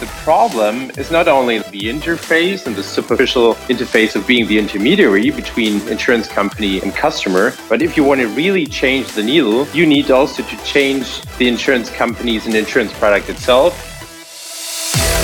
the problem is not only the interface and the superficial interface of being the intermediary between insurance company and customer, but if you want to really change the needle, you need also to change the insurance companies and insurance product itself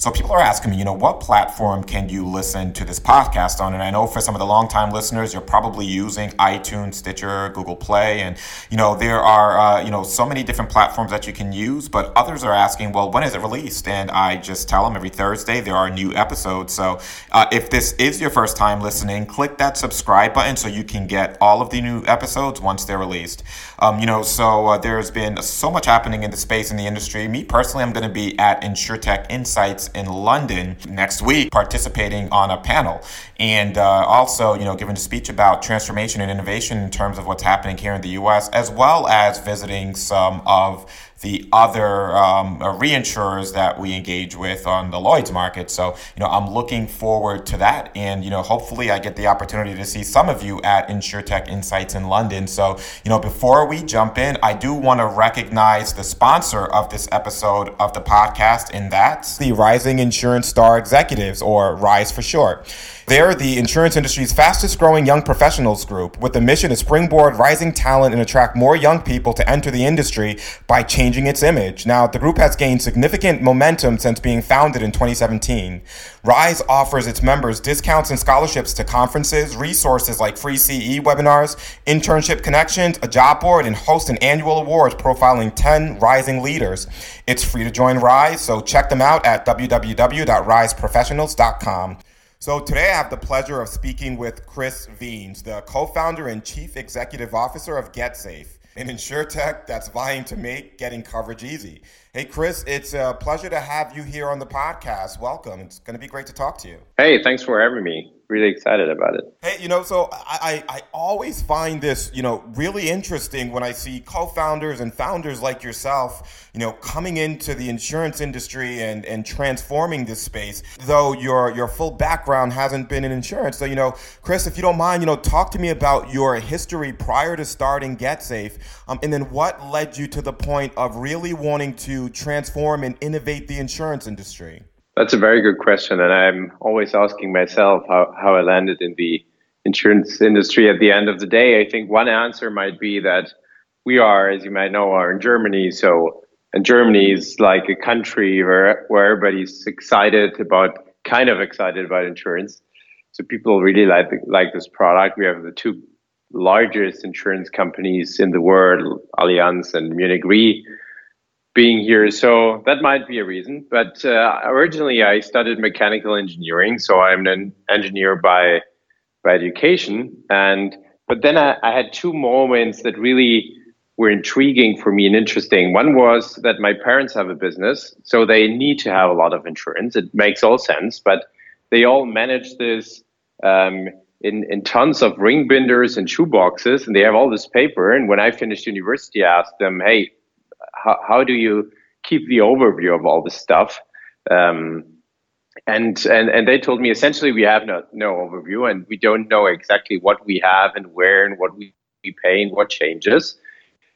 So people are asking me, you know, what platform can you listen to this podcast on? And I know for some of the longtime listeners, you're probably using iTunes, Stitcher, Google Play, and you know there are uh, you know so many different platforms that you can use. But others are asking, well, when is it released? And I just tell them every Thursday there are new episodes. So uh, if this is your first time listening, click that subscribe button so you can get all of the new episodes once they're released. Um, you know, so uh, there's been so much happening in the space in the industry. Me personally, I'm going to be at InsurTech Insights in London next week participating on a panel and uh, also, you know, giving a speech about transformation and innovation in terms of what's happening here in the U.S., as well as visiting some of the other um, uh, reinsurers that we engage with on the Lloyd's market. So, you know, I'm looking forward to that. And, you know, hopefully I get the opportunity to see some of you at InsurTech Insights in London. So, you know, before we jump in, I do want to recognize the sponsor of this episode of the podcast, and that's the Rising Insurance Star Executives, or RISE for short. They're the insurance industry's fastest growing young professionals group with the mission to springboard rising talent and attract more young people to enter the industry by changing its image. Now, the group has gained significant momentum since being founded in 2017. RISE offers its members discounts and scholarships to conferences, resources like free CE webinars, internship connections, a job board, and hosts an annual awards profiling 10 rising leaders. It's free to join RISE, so check them out at www.riseprofessionals.com. So today I have the pleasure of speaking with Chris Wiens, the co-founder and chief executive officer of GetSafe, an insurtech that's vying to make getting coverage easy. Hey, Chris, it's a pleasure to have you here on the podcast. Welcome. It's going to be great to talk to you. Hey, thanks for having me really excited about it. Hey, you know, so I, I, I always find this, you know, really interesting when I see co-founders and founders like yourself, you know, coming into the insurance industry and, and transforming this space, though your your full background hasn't been in insurance. So, you know, Chris, if you don't mind, you know, talk to me about your history prior to starting GetSafe, um, and then what led you to the point of really wanting to transform and innovate the insurance industry. That's a very good question. And I'm always asking myself how, how I landed in the insurance industry at the end of the day. I think one answer might be that we are, as you might know, are in Germany. So, and Germany is like a country where, where everybody's excited about, kind of excited about insurance. So people really like, like this product. We have the two largest insurance companies in the world, Allianz and Munich Re being here. So that might be a reason. But uh, originally, I studied mechanical engineering, so I'm an engineer by by education. And but then I, I had two moments that really were intriguing for me and interesting. One was that my parents have a business, so they need to have a lot of insurance. It makes all sense, but they all manage this um, in, in tons of ring binders and shoe boxes, and they have all this paper. And when I finished university, I asked them, hey, how, how do you keep the overview of all this stuff? Um, and, and and they told me essentially we have no, no overview and we don't know exactly what we have and where and what we, we pay and what changes.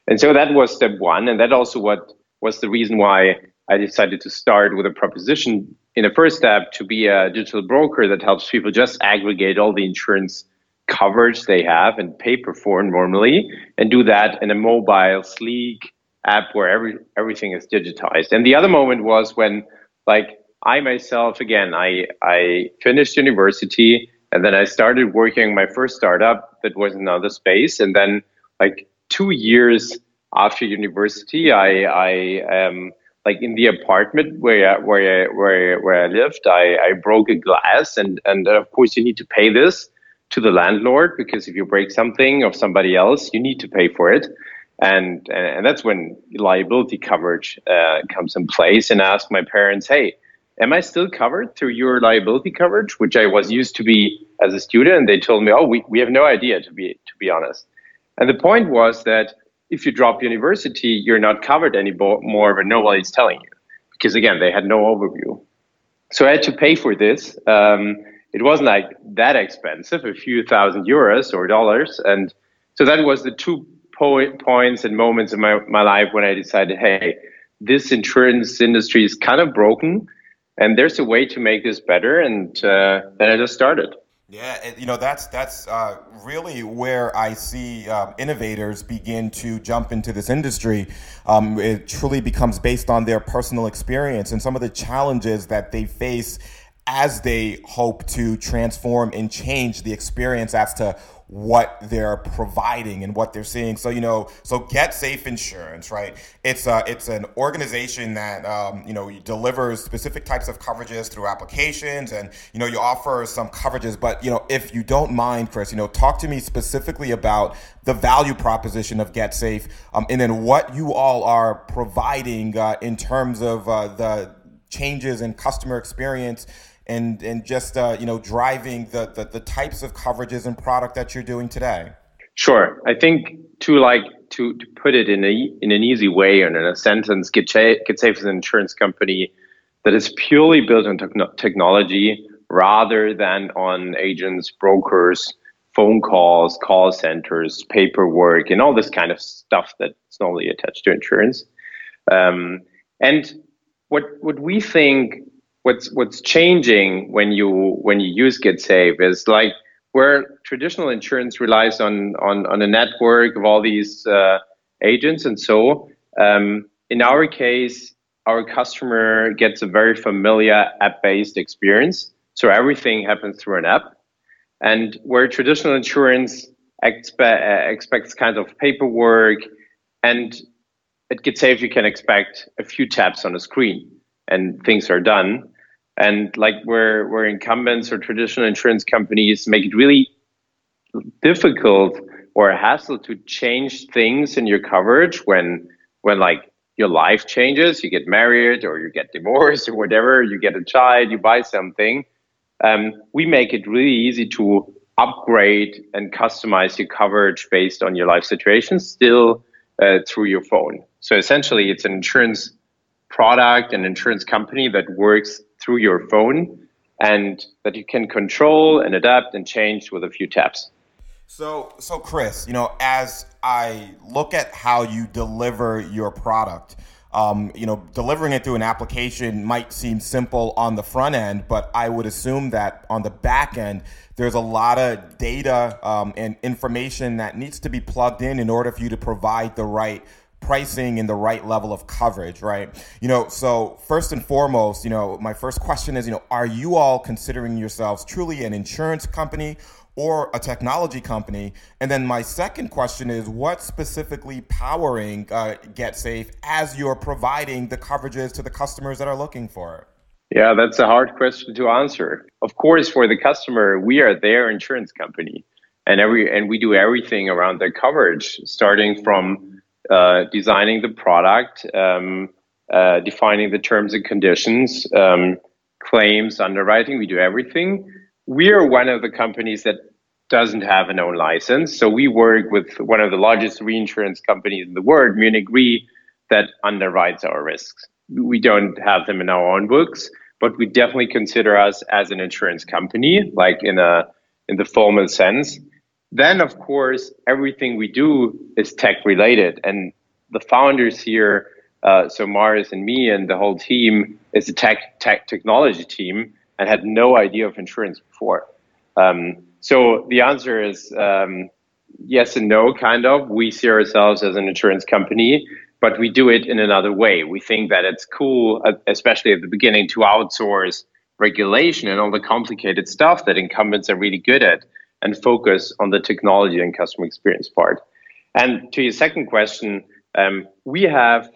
And so that was step one. And that also what was the reason why I decided to start with a proposition in the first step to be a digital broker that helps people just aggregate all the insurance coverage they have and paper for normally and do that in a mobile, sleek, app where every everything is digitized. And the other moment was when like I myself again I I finished university and then I started working my first startup that was another space. And then like 2 years after university I I um like in the apartment where where where where I lived I I broke a glass. And and of course you need to pay this to the landlord because if you break something of somebody else you need to pay for it and and that's when liability coverage uh, comes in place. And I my parents, "Hey, am I still covered through your liability coverage, which I was used to be as a student? And they told me, oh, we, we have no idea, to be, to be honest. And the point was that if you drop university, you're not covered anymore, but nobody's telling you. Because again, they had no overview. So I had to pay for this. Um, it wasn't like that expensive, a few thousand euros or dollars. And so that was the two po- points and moments in my, my life when I decided, hey, this insurance industry is kind of broken and there's a way to make this better. And uh, then I just started. Yeah, you know that's that's uh, really where I see um, innovators begin to jump into this industry. Um, it truly becomes based on their personal experience and some of the challenges that they face as they hope to transform and change the experience as to what they're providing and what they're seeing. So you know, so Getsafe Insurance, right? It's a it's an organization that um, you know delivers specific types of coverages through applications, and you know you offer some coverages. But you know, if you don't mind, Chris, you know, talk to me specifically about the value proposition of Getsafe, um, and then what you all are providing uh, in terms of uh, the changes in customer experience and and just uh, you know driving the, the, the types of coverages and product that you're doing today? Sure, I think to like to, to put it in a in an easy way and in a sentence, GetSafe is an insurance company that is purely built on te- technology rather than on agents, brokers, phone calls, call centers, paperwork, and all this kind of stuff that's normally attached to insurance. Um, and what what we think what's what's changing when you when you use GetSafe is like where traditional insurance relies on on on a network of all these uh, agents and so um, in our case our customer gets a very familiar app-based experience. So everything happens through an app. And where traditional insurance expe- expects kind of paperwork and at GetSafe you can expect a few taps on a screen and things are done and like where where incumbents or traditional insurance companies make it really difficult or a hassle to change things in your coverage when when like your life changes you get married or you get divorced or whatever you get a child you buy something um, we make it really easy to upgrade and customize your coverage based on your life situation still uh, through your phone. So essentially it's an insurance product an insurance company that works through your phone and that you can control and adapt and change with a few taps. So, so Chris, you know, as I look at how you deliver your product, um, you know, delivering it through an application might seem simple on the front end, but I would assume that on the back end, there's a lot of data um, and information that needs to be plugged in in order for you to provide the right pricing and the right level of coverage, right? You know, so first and foremost, you know, my first question is, you know, are you all considering yourselves truly an insurance company or a technology company? And then my second question is, what's specifically powering uh, GetSafe as you're providing the coverages to the customers that are looking for it? Yeah, that's a hard question to answer. Of course, for the customer, we are their insurance company, and every and we do everything around their coverage, starting from uh, designing the product, um, uh, defining the terms and conditions, um, claims, underwriting. We do everything. We are one of the companies that doesn't have an own license. So we work with one of the largest reinsurance companies in the world, Munich Re, that underwrites our risks. We don't have them in our own books, but we definitely consider us as an insurance company, like in a in the formal sense. Then, of course, everything we do is tech related. And the founders here, uh, so Mars and me and the whole team is a tech, tech technology team and had no idea of insurance before. Um, so the answer is um, yes and no, kind of. We see ourselves as an insurance company, but we do it in another way. We think that it's cool, uh, especially at the beginning, to outsource regulation and all the complicated stuff that incumbents are really good at and focus on the technology and customer experience part. And to your second question, um, we have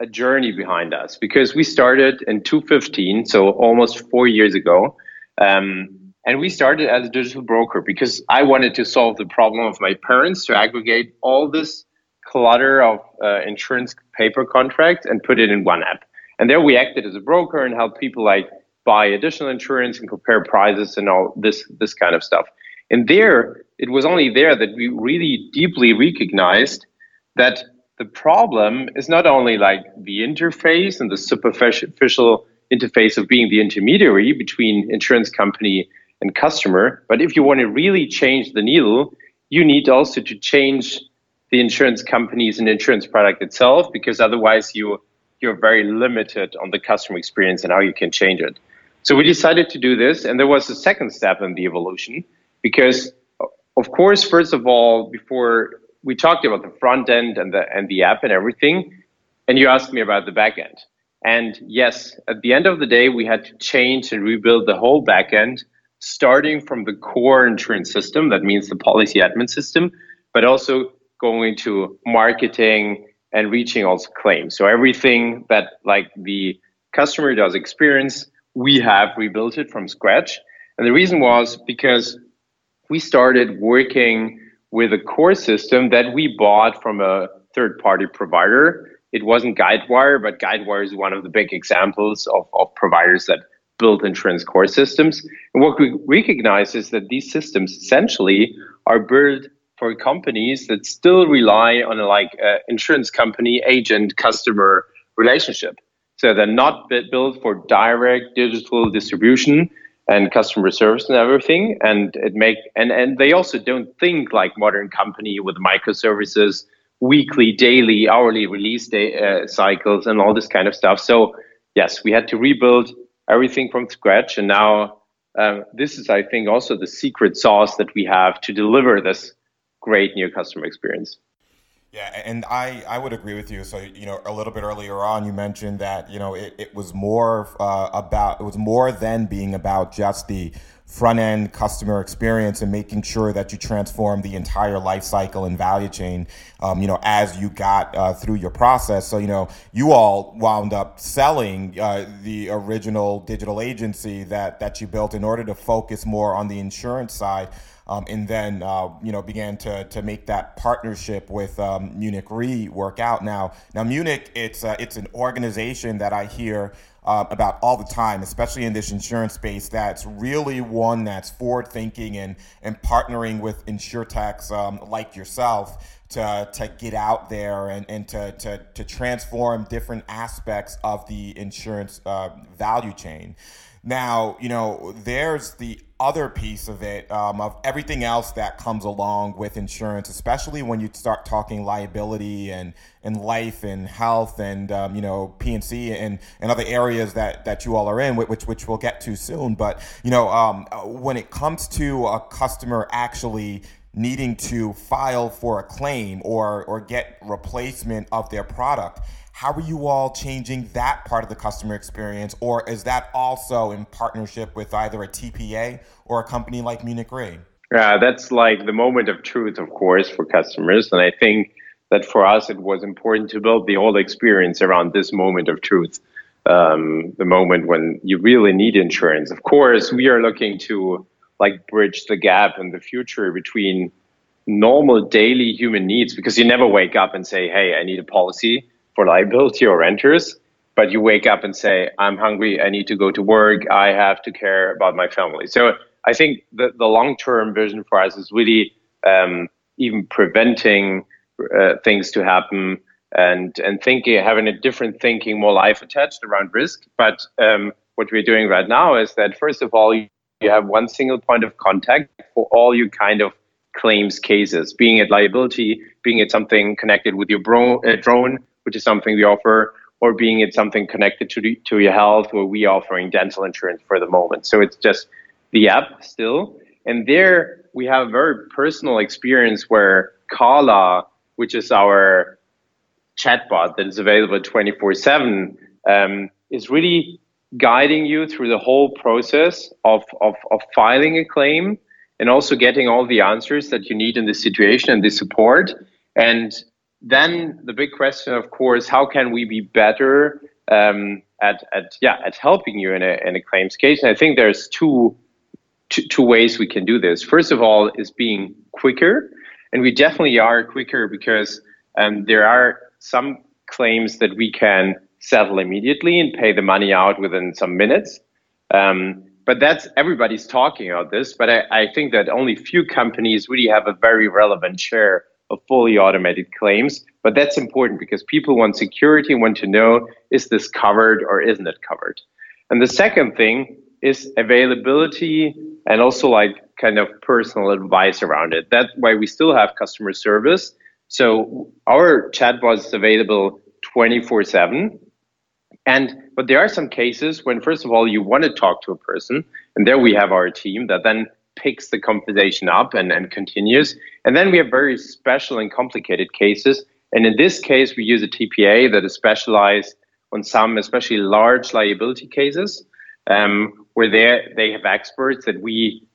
a journey behind us because we started in 2015, so almost four years ago. Um, and we started as a digital broker because I wanted to solve the problem of my parents to aggregate all this clutter of uh, insurance paper contracts and put it in one app. And there we acted as a broker and helped people like buy additional insurance and compare prices and all this this kind of stuff. And there, it was only there that we really deeply recognized that the problem is not only like the interface and the superficial interface of being the intermediary between insurance company and customer, but if you want to really change the needle, you need also to change the insurance companies and insurance product itself because otherwise you you're very limited on the customer experience and how you can change it. So we decided to do this, and there was a second step in the evolution because, of course, first of all, before we talked about the front end and the and the app and everything, and you asked me about the back end. And yes, at the end of the day, we had to change and rebuild the whole back end, starting from the core insurance system, that means the policy admin system, but also going to marketing and reaching also claims. So everything that like the customer does experience, we have rebuilt it from scratch. And the reason was because we started working with a core system that we bought from a third party provider. It wasn't Guidewire, but Guidewire is one of the big examples of, of providers that build insurance core systems. And what we recognize is that these systems essentially are built for companies that still rely on a like uh, insurance company agent customer relationship. So they're not built for direct digital distribution and customer service and everything. And it make and and they also don't think like modern company with microservices, weekly, daily, hourly release day, uh, cycles, and all this kind of stuff. So yes, we had to rebuild everything from scratch, and now. Um, this is, I think, also the secret sauce that we have to deliver this great new customer experience. Yeah, and I, I would agree with you. So, you know, a little bit earlier on, you mentioned that, you know, it, it was more uh, about, it was more than being about just the front end customer experience and making sure that you transform the entire life cycle and value chain, um, you know, as you got uh, through your process. So, you know, you all wound up selling uh, the original digital agency that, that you built in order to focus more on the insurance side um, and then uh, you know began to to make that partnership with um, Munich Re work out. Now, now Munich, it's uh, it's an organization that I hear. Uh, about all the time, especially in this insurance space, that's really one that's forward thinking and, and partnering with insurtechs um, like yourself to, to get out there and, and to, to, to transform different aspects of the insurance uh, value chain. Now, you know, there's the other piece of it, um, of everything else that comes along with insurance, especially when you start talking liability and, and life and health and, um, you know, P&C and, and other areas that, that you all are in, which, which we'll get to soon. But, you know, um, when it comes to a customer actually needing to file for a claim or, or get replacement of their product, how are you all changing that part of the customer experience? Or is that also in partnership with either a TPA or a company like Munich Re? Yeah, that's like the moment of truth, of course, for customers. And I think that for us, it was important to build the whole experience around this moment of truth, um, the moment when you really need insurance. Of course, we are looking to like bridge the gap in the future between normal daily human needs because you never wake up and say, hey, I need a policy for liability or renters, but you wake up and say, I'm hungry, I need to go to work, I have to care about my family. So I think the, the long term vision for us is really um, even preventing uh, things to happen and, and thinking, having a different thinking, more life attached around risk. But um, what we're doing right now is that, first of all, you have one single point of contact for all your kind of claims cases, being it liability, being it something connected with your bro- uh, drone, which is something we offer, or being it something connected to, the, to your health, where we offering dental insurance for the moment. So it's just the app still. And there we have a very personal experience where Carla, which is our chatbot that is available 24 um, 7, is really guiding you through the whole process of, of, of filing a claim and also getting all the answers that you need in this situation and the support. And then the big question, of course, how can we be better um, at, at yeah at helping you in a in a claims case? And I think there's two, two two ways we can do this. First of all, is being quicker, and we definitely are quicker because um, there are some claims that we can settle immediately and pay the money out within some minutes. Um, but that's everybody's talking about this. But I, I think that only few companies really have a very relevant share of fully automated claims. But that's important because people want security and want to know is this covered or isn't it covered? And the second thing is availability and also like kind of personal advice around it. That's why we still have customer service. So our chatbot is available 24 7. And but there are some cases when, first of all, you want to talk to a person, and there we have our team that then picks the conversation up and, and continues. And then we have very special and complicated cases. And in this case, we use a TPA that is specialized on some, especially large liability cases, um, where they they have experts that we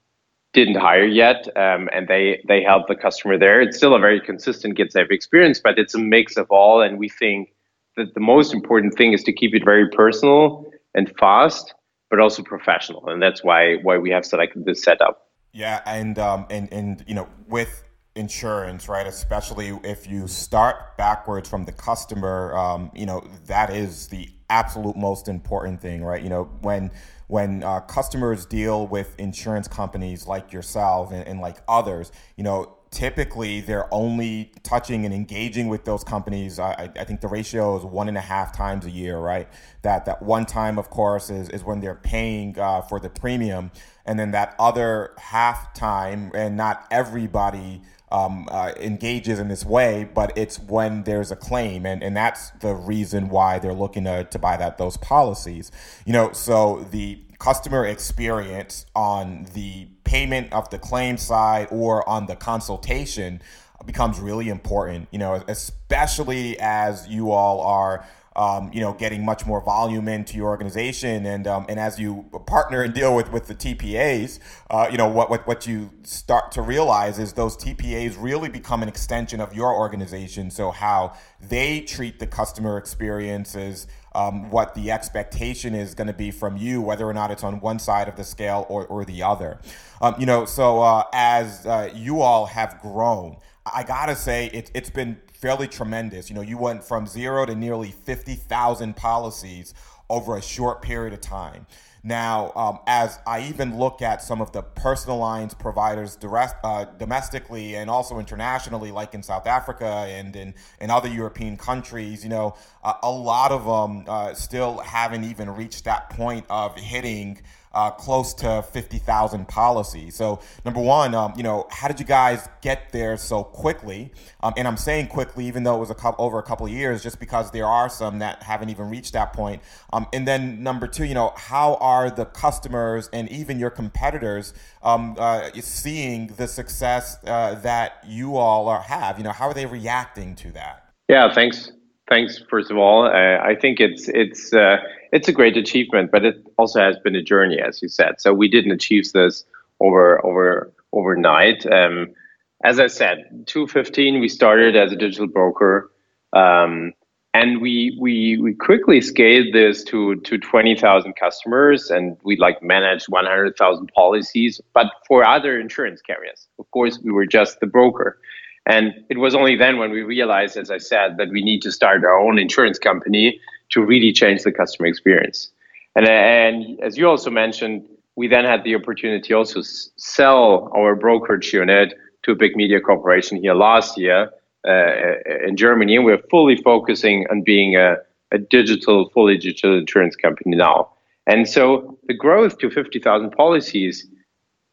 didn't hire yet, um, and they they help the customer there. It's still a very consistent Getsafe experience, but it's a mix of all. And we think that the most important thing is to keep it very personal and fast, but also professional, and that's why why we have selected this setup. Yeah, and um, and and you know with insurance, right? Especially if you start backwards from the customer, um, you know that is the absolute most important thing, right? You know when when uh, customers deal with insurance companies like yourself and, and like others, you know typically they're only touching and engaging with those companies. I, I, think the ratio is one and a half times a year, right? That that one time, of course, is, is when they're paying uh, for the premium, and then that other half time, and not everybody um, uh, engages in this way, but it's when there's a claim, and, and that's the reason why they're looking to, to buy that those policies. You know, so the customer experience on the payment of the claim side or on the consultation becomes really important, you know, especially as you all are um, you know, getting much more volume into your organization, and um, and as you partner and deal with with the TPAs, uh, you know what, what what you start to realize is those TPAs really become an extension of your organization. So how they treat the customer experiences, um, what the expectation is going to be from you, whether or not it's on one side of the scale or or the other. Um, you know, so uh, as uh, you all have grown. I gotta say, it, it's been fairly tremendous. You know, you went from zero to nearly 50,000 policies over a short period of time. Now, um, as I even look at some of the personal lines providers direct, uh, domestically and also internationally, like in South Africa and in, in other European countries, you know, uh, a lot of them uh, still haven't even reached that point of hitting uh, close to 50,000 policies. So, number one, um, you know, how did you guys get there so quickly? Um, and I'm saying quickly, even though it was a couple, over a couple of years, just because there are some that haven't even reached that point. Um, and then number two, you know, how are the customers and even your competitors um, uh, seeing the success uh, that you all are, have? You know, how are they reacting to that? Yeah, thanks. Thanks, first of all. Uh, I think it's it's uh, it's a great achievement, but it also has been a journey, as you said. So we didn't achieve this over over overnight. Um, as I said, 2015 we started as a digital broker, um, and we we we quickly scaled this to to 20,000 customers, and we like managed 100,000 policies. But for other insurance carriers, of course, we were just the broker. And it was only then when we realized, as I said, that we need to start our own insurance company to really change the customer experience. And, and as you also mentioned, we then had the opportunity also sell our brokerage unit to a big media corporation here last year uh, in Germany. And we're fully focusing on being a, a digital, fully digital insurance company now. And so the growth to 50,000 policies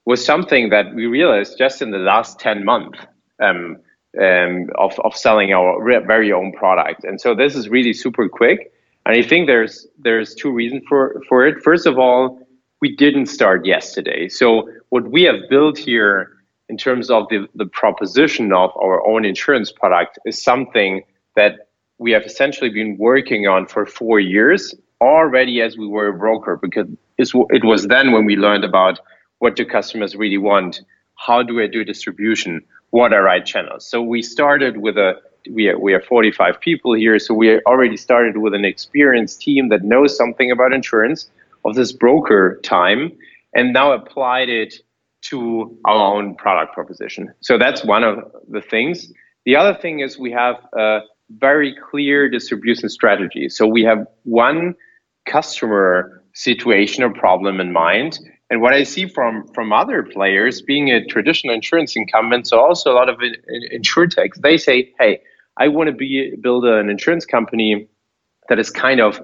was something that we realized just in the last 10 months um, um, of, of selling our very own product. And so this is really super quick. And I think there's there's two reasons for for it. First of all, we didn't start yesterday. So what we have built here in terms of the, the proposition of our own insurance product is something that we have essentially been working on for four years already as we were a broker because it was then when we learned about what do customers really want how do i do distribution what are right channels so we started with a we are, we are 45 people here, so we already started with an experienced team that knows something about insurance of this broker time, and now applied it to our own product proposition. So that's one of the things. The other thing is we have a very clear distribution strategy. So we have one customer situation or problem in mind. And what I see from from other players, being a traditional insurance incumbent, so also a lot of in, in, insurtechs, they say, "Hey, I want to be build an insurance company that is kind of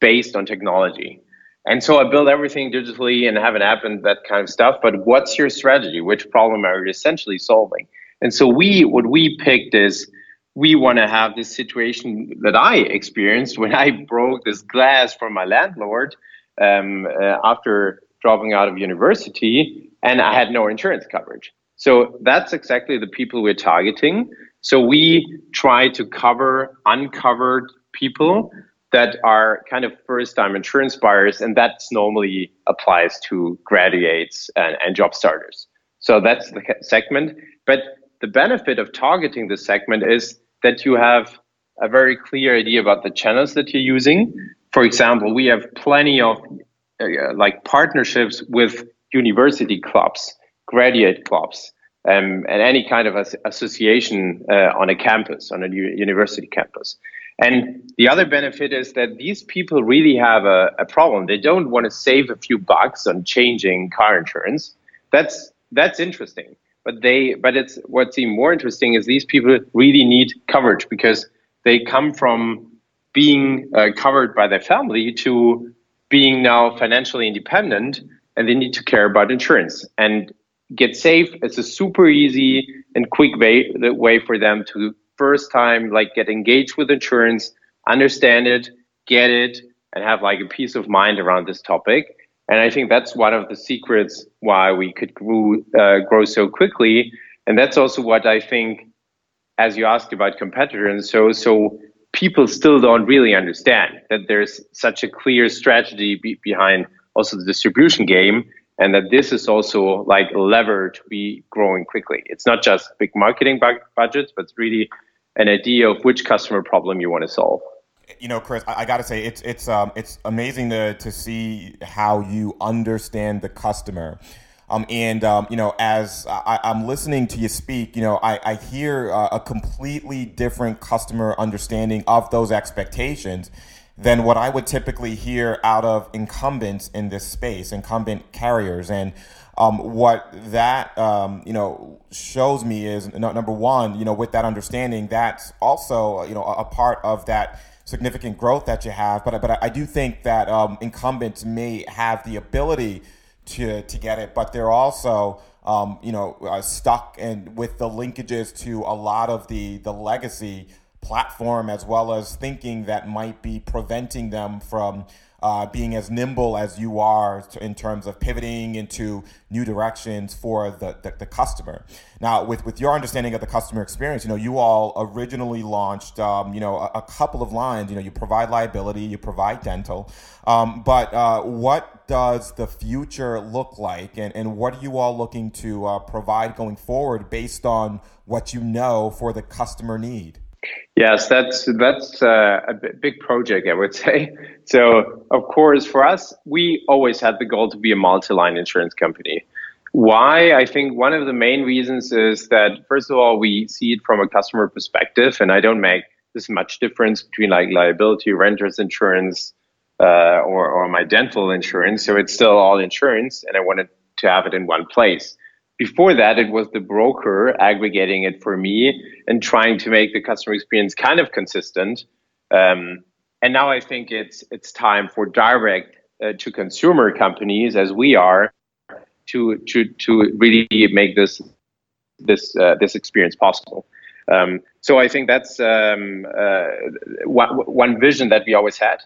based on technology." And so I build everything digitally and have an app and that kind of stuff. But what's your strategy? Which problem are you essentially solving? And so we, what we picked is we want to have this situation that I experienced when I broke this glass from my landlord um, uh, after dropping out of university, and I had no insurance coverage. So that's exactly the people we're targeting. So we try to cover uncovered people that are kind of first time insurance buyers, and that normally applies to graduates and, and job starters. So that's the segment. But the benefit of targeting this segment is that you have a very clear idea about the channels that you're using. For example, we have plenty of uh, like partnerships with university clubs, graduate clubs, um, and any kind of association uh, on a campus, on a university campus. And the other benefit is that these people really have a, a problem. They don't want to save a few bucks on changing car insurance. That's that's interesting. But they but it's what's even more interesting is these people really need coverage because they come from being uh, covered by their family to being now financially independent and they need to care about insurance and Getsafe. It's a super easy and quick way way for them to first time like get engaged with insurance understand it get it and have like a peace of mind around this topic. And i think that's one of the secrets why we could grow, uh, grow so quickly. And that's also what i think as you asked about competitors so so people still don't really understand that there's such a clear strategy be behind also the distribution game and that this is also like a lever to be growing quickly. It's not just big marketing budgets, but it's really an idea of which customer problem you want to solve. You know, Chris, I, I got to say it's it's um, it's amazing to to see how you understand the customer um, and um, you know, as I, am listening to you speak, you know, I, I hear uh, a completely different customer understanding of those expectations than what I would typically hear out of incumbents in this space, incumbent carriers, and um, what that um, you know shows me is number one, you know, with that understanding, that's also you know a, a part of that significant growth that you have. But but I do think that um, incumbents may have the ability to to get it, but they're also um, you know uh, stuck and with the linkages to a lot of the the legacy platform as well as thinking that might be preventing them from uh, being as nimble as you are in terms of pivoting into new directions for the, the, the, customer. Now, with, with your understanding of the customer experience, you know, you all originally launched, um, you know, a, a, couple of lines. You know, you provide liability, you provide dental, um, but uh, what does the future look like, and, and what are you all looking to uh, provide going forward based on what you know for the customer need? Yes, that's that's uh, a big project, I would say. So, of course, for us, we always had the goal to be a multi-line insurance company. Why? I think one of the main reasons is that first of all, we see it from a customer perspective, and I don't make this much difference between like liability, renters insurance, uh, or or my dental insurance. So it's still all insurance, and I wanted to have it in one place. Before that, it was the broker aggregating it for me and trying to make the customer experience kind of consistent. Um, and now I think it's it's time for direct uh, to consumer companies, as we are, to to to really make this this uh, this experience possible. Um, so I think that's um, uh, one, one vision that we always had.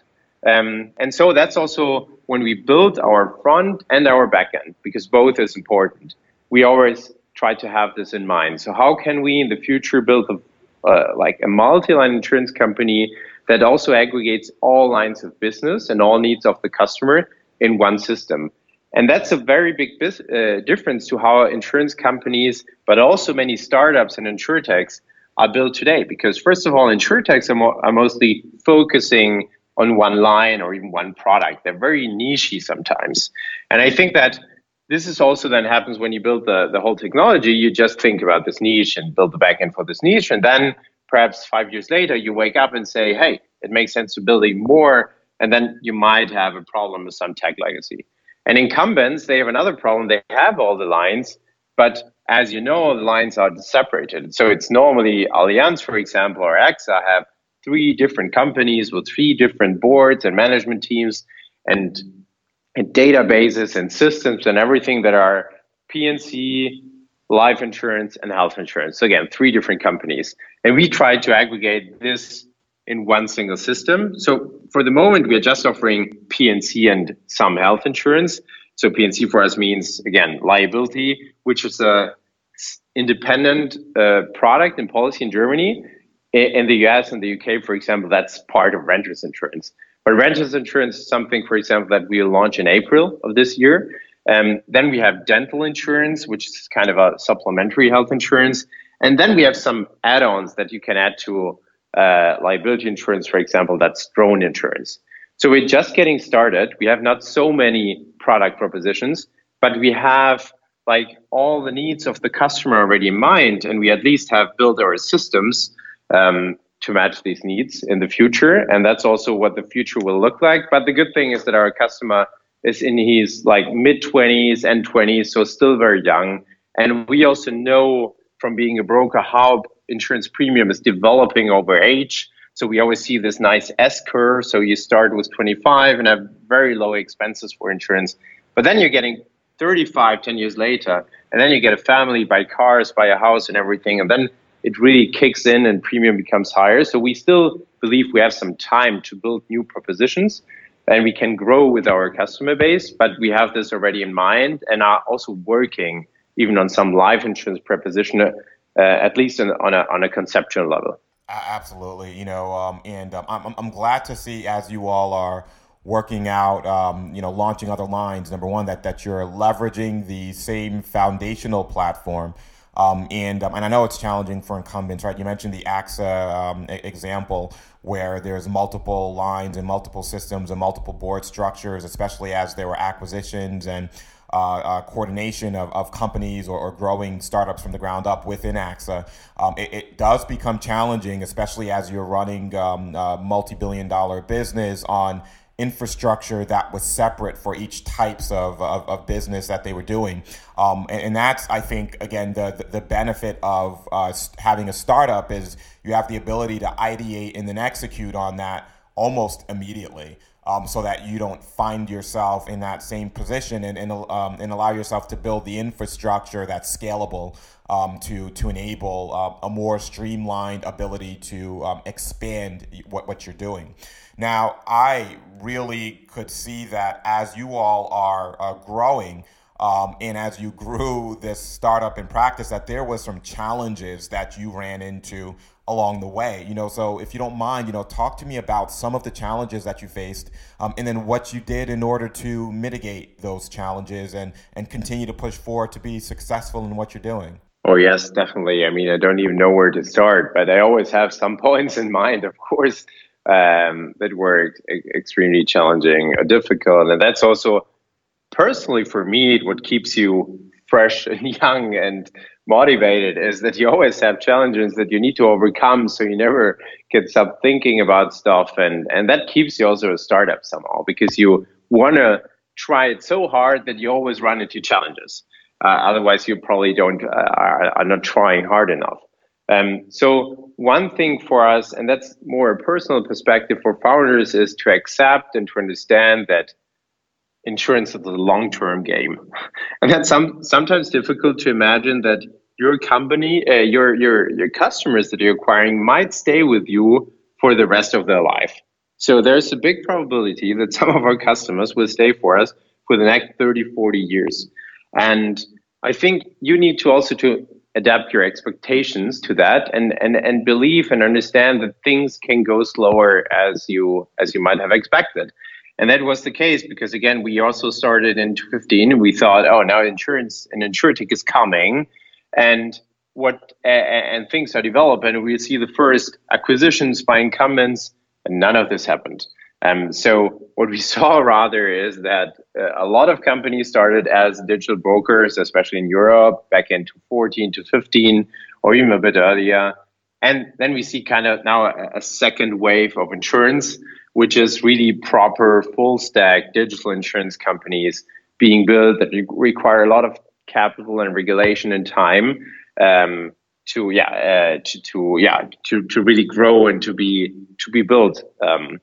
Um, and so that's also when we build our front and our backend, because both is important we always try to have this in mind. So how can we in the future build a, uh, like a multi-line insurance company that also aggregates all lines of business and all needs of the customer in one system? And that's a very big bis- uh, difference to how insurance companies, but also many startups and insurtechs are built today. Because first of all, insurtechs are, mo- are mostly focusing on one line or even one product. They're very nichey sometimes. And I think that this is also then happens when you build the, the whole technology. You just think about this niche and build the backend for this niche. And then perhaps five years later, you wake up and say, hey, it makes sense to build even more. And then you might have a problem with some tech legacy. And incumbents, they have another problem. They have all the lines, but as you know, the lines are separated. So it's normally Allianz, for example, or AXA have three different companies with three different boards and management teams and, and databases and systems and everything that are P&C, life insurance, and health insurance. So again, three different companies. And we try to aggregate this in one single system. So for the moment, we are just offering P&C some health insurance. So P&C for us means again liability, which is a independent uh, product and policy in Germany. In the US and the UK, for example, that's part of renters insurance. But renters insurance is something, for example, that we'll launch in April of this year. Um, then we have dental insurance, which is kind of a supplementary health insurance. And then we have some add-ons that you can add to uh, liability insurance, for example, that's drone insurance. So we're just getting started. We have not so many product propositions, but we have like all the needs of the customer already in mind, and we at least have built our systems um, to match these needs in the future. And that's also what the future will look like. But the good thing is that our customer is in his like mid 20s and 20s, so still very young. And we also know from being a broker how insurance premium is developing over age. So we always see this nice S curve. So you start with 25 and have very low expenses for insurance, but then you're getting 35 10 years later, and then you get a family, buy cars, buy a house, and everything, and then it really kicks in and premium becomes higher. So we still believe we have some time to build new propositions and we can grow with our customer base, but we have this already in mind and are also working even on some life insurance proposition, uh, at least in, on, a, on a conceptual level. Absolutely, you know, um, and um, I'm, I'm glad to see as you all are working out, um, you know, launching other lines. Number one, that that you're leveraging the same foundational platform um, and um, and I know it's challenging for incumbents, right? You mentioned the AXA um, example where there's multiple lines and multiple systems and multiple board structures, especially as there were acquisitions and uh, uh, coordination of, of companies or, or, growing startups from the ground up within AXA. Um, it, it, does become challenging, especially as you're running um, a multi-billion dollar business on infrastructure that was separate for each types of, of, of business that they were doing. Um, and, and, that's, I think, again, the, the benefit of uh, having a startup is you have the ability to ideate and then execute on that almost immediately. Um, so that you don't find yourself in that same position and, and, um, and allow yourself to build the infrastructure that's scalable um, to, to enable uh, a more streamlined ability to um, expand what, what you're doing. Now, I really could see that as you all are uh, growing, um, and as you grew this startup in practice, that there was some challenges that you ran into along the way. You know, so if you don't mind, you know, talk to me about some of the challenges that you faced, um, and then what you did in order to mitigate those challenges and and continue to push forward to be successful in what you're doing. Oh yes, definitely. I mean, I don't even know where to start, but I always have some points in mind. Of course, um, that were extremely challenging or difficult. And that's also personally for me, what keeps you fresh and young and motivated is that you always have challenges that you need to overcome so you never get stop thinking about stuff. And and that keeps you also a startup somehow because you want to try it so hard that you always run into challenges. Uh, otherwise you probably don't uh, are, are not trying hard enough. Um, so one thing for us, and that's more a personal perspective for founders, is to accept and to understand that insurance is a long-term game, and that's some sometimes difficult to imagine that your company, uh, your your your customers that you're acquiring might stay with you for the rest of their life. So there's a big probability that some of our customers will stay for us for the next 30, 40 years. And I think you need to also to adapt your expectations to that and, and, and believe and understand that things can go slower as you as you might have expected. And that was the case because again, we also started in 2015 and we thought, oh, now insurance and insurtech is coming and what and things are developing we see the first acquisitions by incumbents and none of this happened. Um, so what we saw rather is that uh, a lot of companies started as digital brokers, especially in Europe, back in 2014 to 15, or even a bit earlier. and then we see kind of now a second wave of insurance, which is really proper full stack digital insurance companies being built that require a lot of capital and regulation and time um, to yeah uh, to, to yeah to, to really grow and to be to be built um,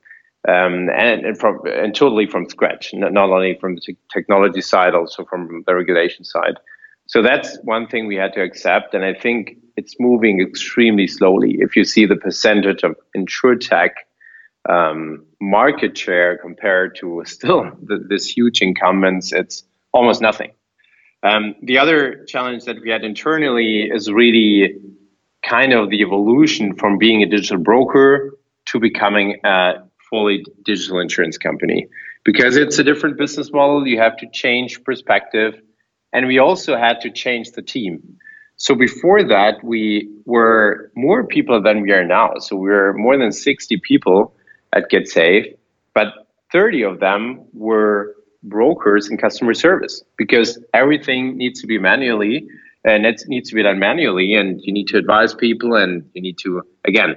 um, and, and from and totally from scratch not, only from the technology side also from the regulation side. So that's one thing we had to accept and I think it's moving extremely slowly. If you see the percentage of insurtech um, market share compared to still the, this huge incumbents it's almost nothing um, the other challenge that we had internally is really kind of the evolution from being a digital broker to becoming a fully digital insurance company because it's a different business model. You have to change perspective. And we also had to change the team. So before that, we were more people than we are now. So we were more than 60 people at Getsafe, but 30 of them were brokers in customer service because everything needs to be manually and it needs to be done manually and you need to advise people and you need to again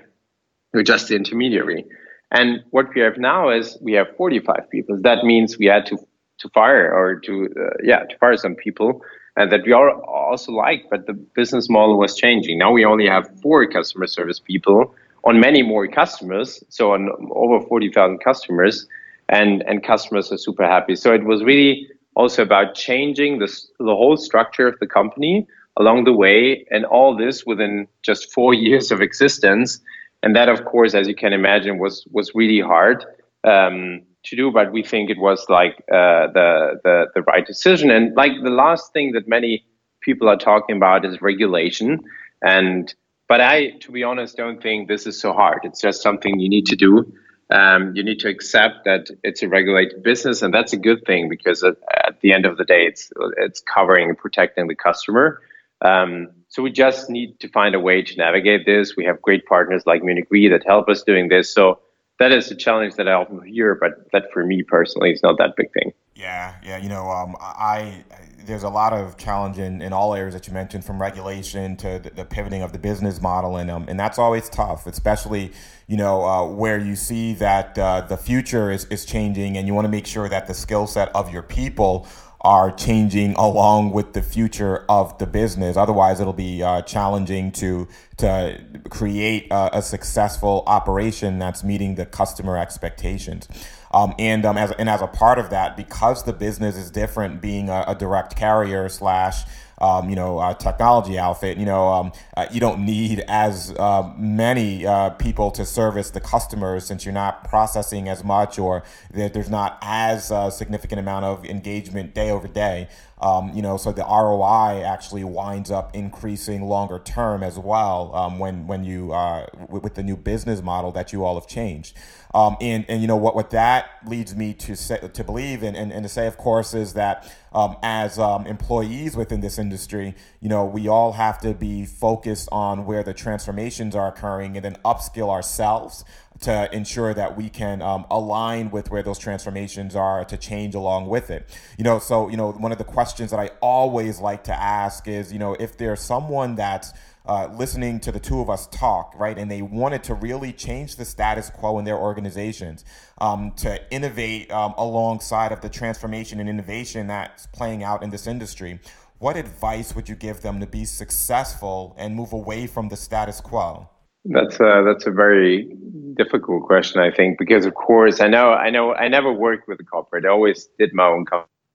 you're just the intermediary. And what we have now is we have 45 people. That means we had to to fire or to uh, yeah to fire some people and that we are also like but the business model was changing. Now we only have four customer service people on many more customers so on over 40,000 customers and and customers are super happy. So it was really also about changing this the whole structure of the company along the way, and all this within just four years of existence. And that, of course, as you can imagine, was was really hard um, to do. But we think it was like uh, the the the right decision. And like the last thing that many people are talking about is regulation and but I, to be honest, don't think this is so hard. It's just something you need to do um, you need to accept that it's a regulated business, and that's a good thing because at, at the end of the day, it's it's covering and protecting the customer. Um, so we just need to find a way to navigate this. We have great partners like Munich Re that help us doing this. So that is a challenge that I often hear, but that for me personally is not that big thing. Yeah, yeah. You know, um, I there's a lot of challenge in, in all areas that you mentioned, from regulation to the, the pivoting of the business model, and um, and that's always tough, especially you know uh, where you see that uh, the future is is changing, and you want to make sure that the skill set of your people are changing along with the future of the business. Otherwise, it'll be uh, challenging to to create a, a, successful operation that's meeting the customer expectations. Um, and um, as and as a part of that, because the business is different, being a, a direct carrier slash um, you know, uh, technology outfit, you know, um, uh, you don't need as uh, many uh, people to service the customers since you're not processing as much or there's not as uh, significant amount of engagement day over day. Um, you know, so the ROI actually winds up increasing longer term as well um, when when you uh, with the new business model that you all have changed. Um, and and you know what what that leads me to say to believe and, and, and to say of course is that um, as um, employees within this industry, you know we all have to be focused on where the transformations are occurring and then upskill ourselves to ensure that we can um, align with where those transformations are to change along with it. You know, so, you know, one of the questions that I always like to ask is, you know, if there's someone that's uh, listening to the two of us talk, right, and they wanted to really change the status quo in their organizations, um, to innovate um, alongside of the transformation and innovation that's playing out in this industry, what advice would you give them to be successful and move away from the status quo? That's a, that's a very difficult question, I think, because of course I know I know I never worked with a corporate. I always did my own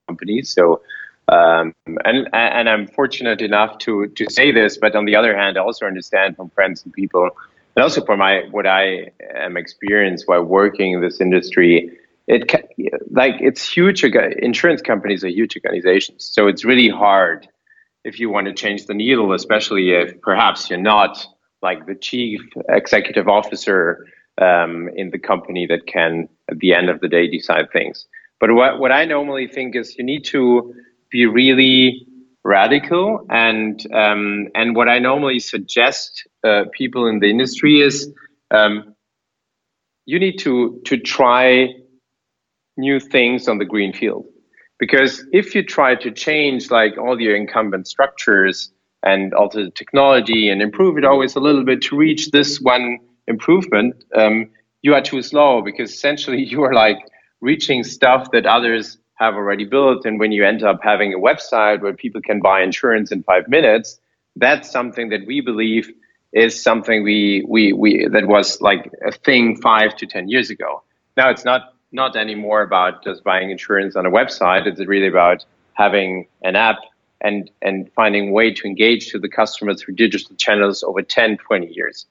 company. So, um, and and I'm fortunate enough to to say this, but on the other hand, I also understand from friends and people, and also from my what I am experienced while working in this industry. It like it's huge. Insurance companies are huge organizations, so it's really hard if you want to change the needle, especially if perhaps you're not like the chief executive officer um, in the company that can, at the end of the day, decide things. But what, what I normally think is you need to be really radical, and um, and what I normally suggest uh, people in the industry is um, you need to to try new things on the green field, because if you try to change like all your incumbent structures and alter the technology and improve it always a little bit to reach this one improvement, um, you are too slow because essentially you are like reaching stuff that others have already built. And when you end up having a website where people can buy insurance in five minutes, that's something that we believe is something we we we that was like a thing five to ten years ago. Now it's not not anymore about just buying insurance on a website. It's really about having an app and and finding way to engage to the customer through digital channels over 10 20 years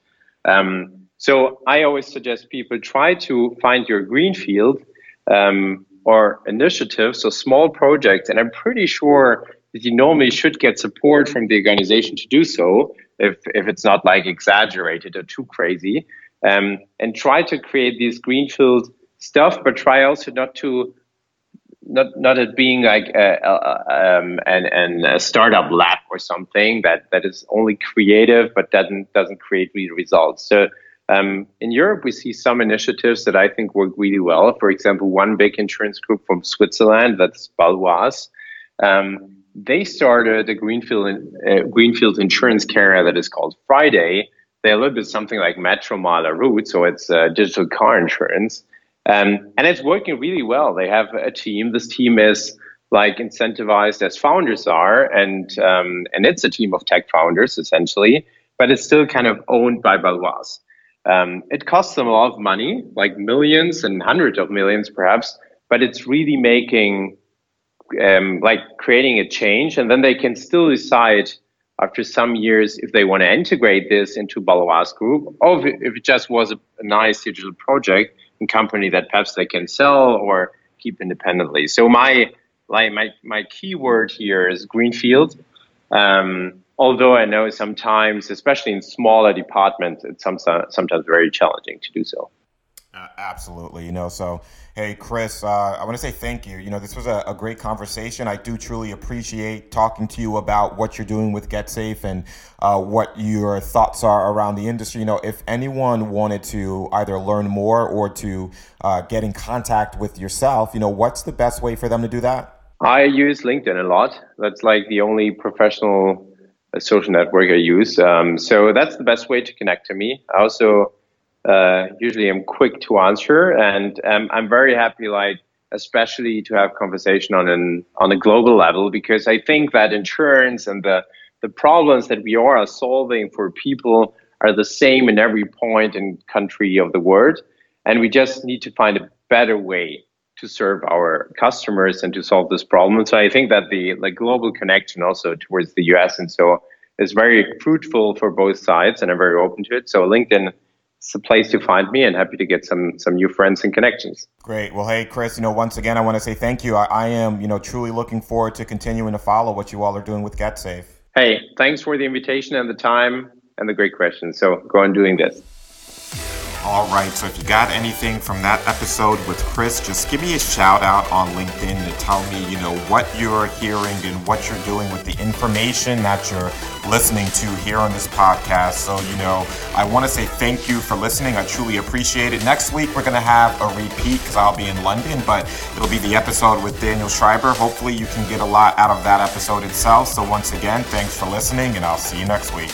um, so i always suggest people try to find your greenfield um, or initiatives so small projects and i'm pretty sure that you normally should get support from the organization to do so if, if it's not like exaggerated or too crazy um, and try to create these greenfield stuff but try also not to not not it being like a, a, um, an, an, a startup lab or something that, that is only creative but doesn't doesn't create real results. So um, in Europe, we see some initiatives that I think work really well. For example, one big insurance group from Switzerland, that's Baloise, um, they started a greenfield uh, greenfield insurance carrier that is called Friday. They're a little bit something like Metromile or so it's uh, digital car insurance. Um, and it's working really well. They have a team. This team is like incentivized as founders are, and um, and it's a team of tech founders essentially, but it's still kind of owned by Baloise. Um, it costs them a lot of money, like millions and hundreds of millions perhaps, but it's really making um, like creating a change, and then they can still decide after some years if they want to integrate this into Baloise Group, or if it just was a, a nice digital project and company that perhaps they can sell or keep independently. So my like my my keyword here is greenfield. Um, although I know sometimes, especially in smaller departments, it's sometimes sometimes very challenging to do so. Uh, absolutely. You know, so hey, Chris, uh, I want to say thank you. You know, this was a, a, great conversation. I do truly appreciate talking to you about what you're doing with Getsafe and uh, what your thoughts are around the industry. You know, if anyone wanted to either learn more or to uh, get in contact with yourself, you know, what's the best way for them to do that? I use LinkedIn a lot. That's like the only professional uh, social network I use. Um, so that's the best way to connect to me. I also uh, usually I'm quick to answer, and um, I'm very happy, like especially to have conversation on an on a global level, because I think that insurance and the the problems that we are solving for people are the same in every point and country of the world, and we just need to find a better way to serve our customers and to solve this problem. So I think that the like global connection also towards the US and so is very fruitful for both sides, and I'm very open to it. So LinkedIn it's a place to find me and happy to get some some new friends and connections. Great. Well, hey, Chris, you know, once again, I want to say thank you. I, I am, you know, truly looking forward to continuing to follow what you all are doing with Getsafe. Hey, thanks for the invitation and the time and the great questions. So go on doing this. All right, so if you got anything from that episode with Chris, just give me a shout out on LinkedIn to tell me, you know, what you're hearing and what you're doing with the information that you're listening to here on this podcast. So, you know, I want to say thank you for listening. I truly appreciate it. Next week, we're going to have a repeat because I'll be in London, but it'll be the episode with Daniel Schreiber. Hopefully, you can get a lot out of that episode itself. So, once again, thanks for listening, and I'll see you next week.